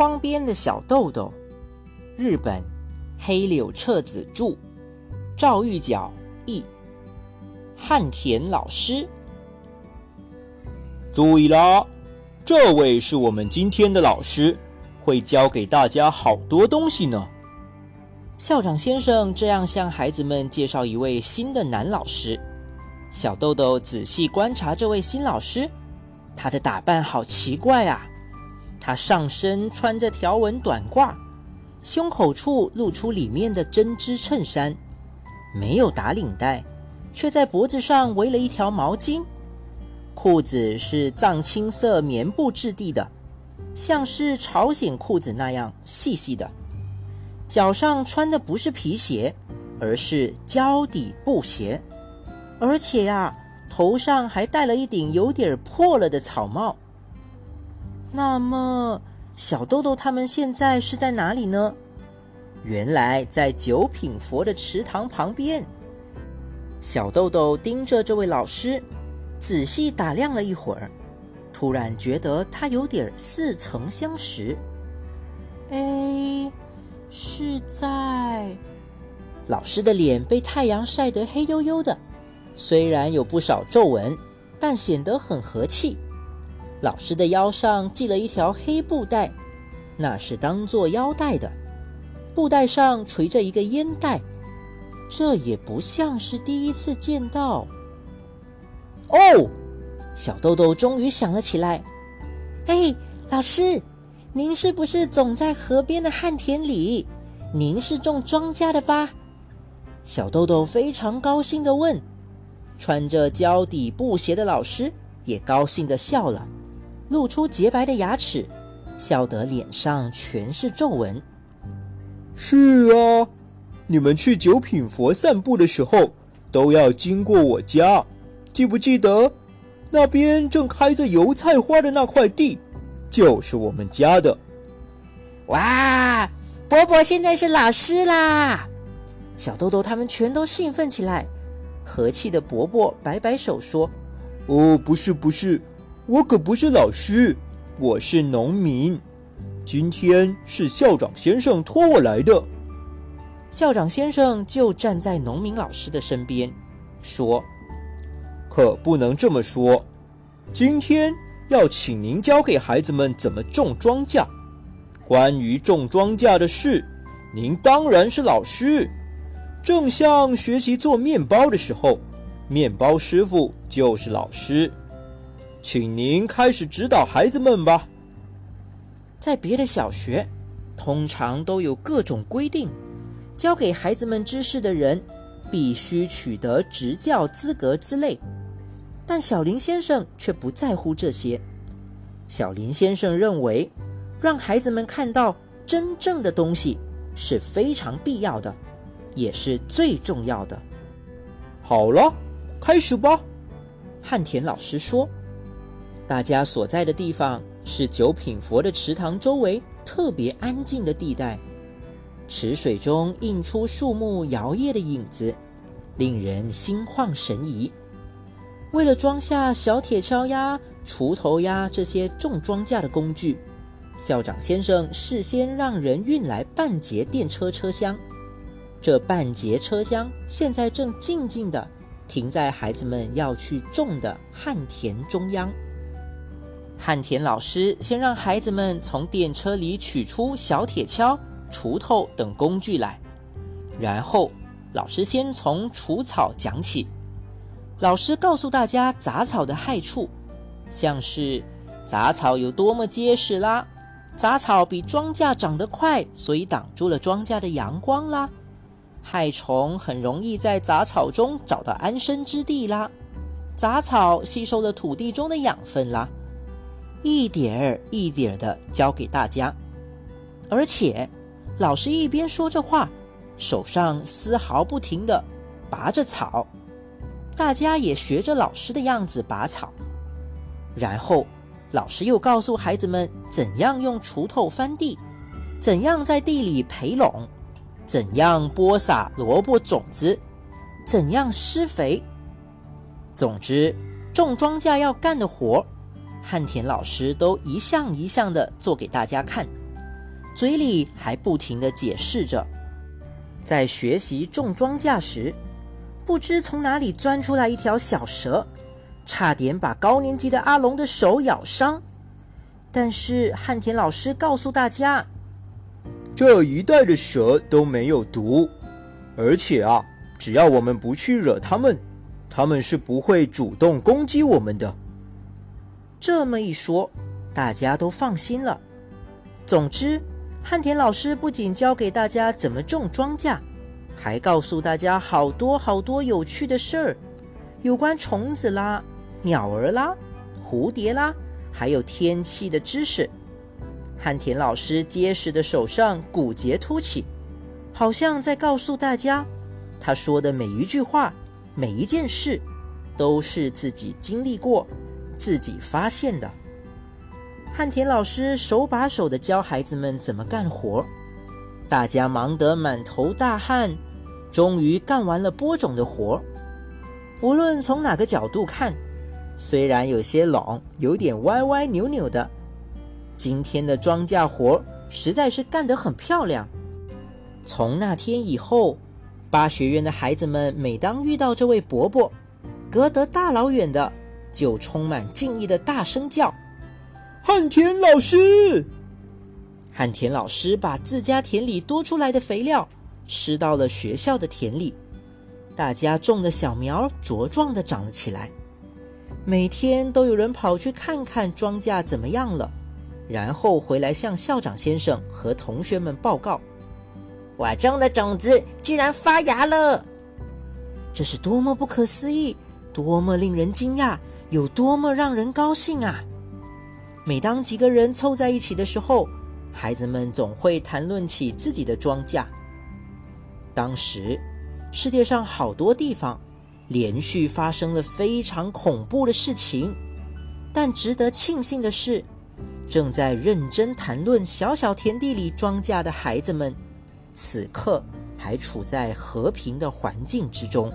窗边的小豆豆，日本黑柳彻子著，赵玉角译，汉田老师。注意啦，这位是我们今天的老师，会教给大家好多东西呢。校长先生这样向孩子们介绍一位新的男老师。小豆豆仔细观察这位新老师，他的打扮好奇怪啊！他上身穿着条纹短褂，胸口处露出里面的针织衬衫，没有打领带，却在脖子上围了一条毛巾。裤子是藏青色棉布质地的，像是朝鲜裤子那样细细的。脚上穿的不是皮鞋，而是胶底布鞋，而且呀，头上还戴了一顶有点破了的草帽。那么，小豆豆他们现在是在哪里呢？原来在九品佛的池塘旁边。小豆豆盯着这位老师，仔细打量了一会儿，突然觉得他有点似曾相识。哎。是在老师的脸被太阳晒得黑黝黝的，虽然有不少皱纹，但显得很和气。老师的腰上系了一条黑布带，那是当做腰带的。布带上垂着一个烟袋，这也不像是第一次见到。哦，小豆豆终于想了起来。哎，老师。您是不是总在河边的旱田里？您是种庄稼的吧？小豆豆非常高兴的问。穿着胶底布鞋的老师也高兴的笑了，露出洁白的牙齿，笑得脸上全是皱纹。是啊，你们去九品佛散步的时候都要经过我家，记不记得？那边正开着油菜花的那块地。就是我们家的，哇！伯伯现在是老师啦！小豆豆他们全都兴奋起来。和气的伯伯摆摆手说：“哦，不是不是，我可不是老师，我是农民。今天是校长先生托我来的。”校长先生就站在农民老师的身边，说：“可不能这么说，今天。”要请您教给孩子们怎么种庄稼。关于种庄稼的事，您当然是老师。正像学习做面包的时候，面包师傅就是老师。请您开始指导孩子们吧。在别的小学，通常都有各种规定，教给孩子们知识的人必须取得执教资格之类。但小林先生却不在乎这些。小林先生认为，让孩子们看到真正的东西是非常必要的，也是最重要的。好了，开始吧。汉田老师说：“大家所在的地方是九品佛的池塘周围特别安静的地带，池水中映出树木摇曳的影子，令人心旷神怡。”为了装下小铁锹呀、锄头呀这些种庄稼的工具，校长先生事先让人运来半截电车车厢。这半截车厢现在正静静地停在孩子们要去种的旱田中央。旱田老师先让孩子们从电车里取出小铁锹、锄头等工具来，然后老师先从除草讲起。老师告诉大家杂草的害处，像是杂草有多么结实啦，杂草比庄稼长得快，所以挡住了庄稼的阳光啦。害虫很容易在杂草中找到安身之地啦，杂草吸收了土地中的养分啦，一点儿一点儿的教给大家。而且，老师一边说着话，手上丝毫不停的拔着草。大家也学着老师的样子拔草，然后老师又告诉孩子们怎样用锄头翻地，怎样在地里培垄，怎样播撒萝卜种子，怎样施肥。总之，种庄稼要干的活，汉田老师都一项一项的做给大家看，嘴里还不停地解释着。在学习种庄稼时，不知从哪里钻出来一条小蛇，差点把高年级的阿龙的手咬伤。但是汉田老师告诉大家，这一带的蛇都没有毒，而且啊，只要我们不去惹它们，它们是不会主动攻击我们的。这么一说，大家都放心了。总之，汉田老师不仅教给大家怎么种庄稼，还告诉大家好多好多有趣的事儿，有关虫子啦、鸟儿啦、蝴蝶啦。还有天气的知识，汉田老师结实的手上骨节凸起，好像在告诉大家，他说的每一句话、每一件事，都是自己经历过、自己发现的。汉田老师手把手的教孩子们怎么干活，大家忙得满头大汗，终于干完了播种的活。无论从哪个角度看。虽然有些冷，有点歪歪扭扭的，今天的庄稼活实在是干得很漂亮。从那天以后，八学院的孩子们每当遇到这位伯伯，隔得大老远的，就充满敬意的大声叫：“汉田老师！”汉田老师把自家田里多出来的肥料施到了学校的田里，大家种的小苗茁壮地长了起来。每天都有人跑去看看庄稼怎么样了，然后回来向校长先生和同学们报告：“我种的种子居然发芽了！这是多么不可思议，多么令人惊讶，有多么让人高兴啊！”每当几个人凑在一起的时候，孩子们总会谈论起自己的庄稼。当时，世界上好多地方。连续发生了非常恐怖的事情，但值得庆幸的是，正在认真谈论小小田地里庄稼的孩子们，此刻还处在和平的环境之中。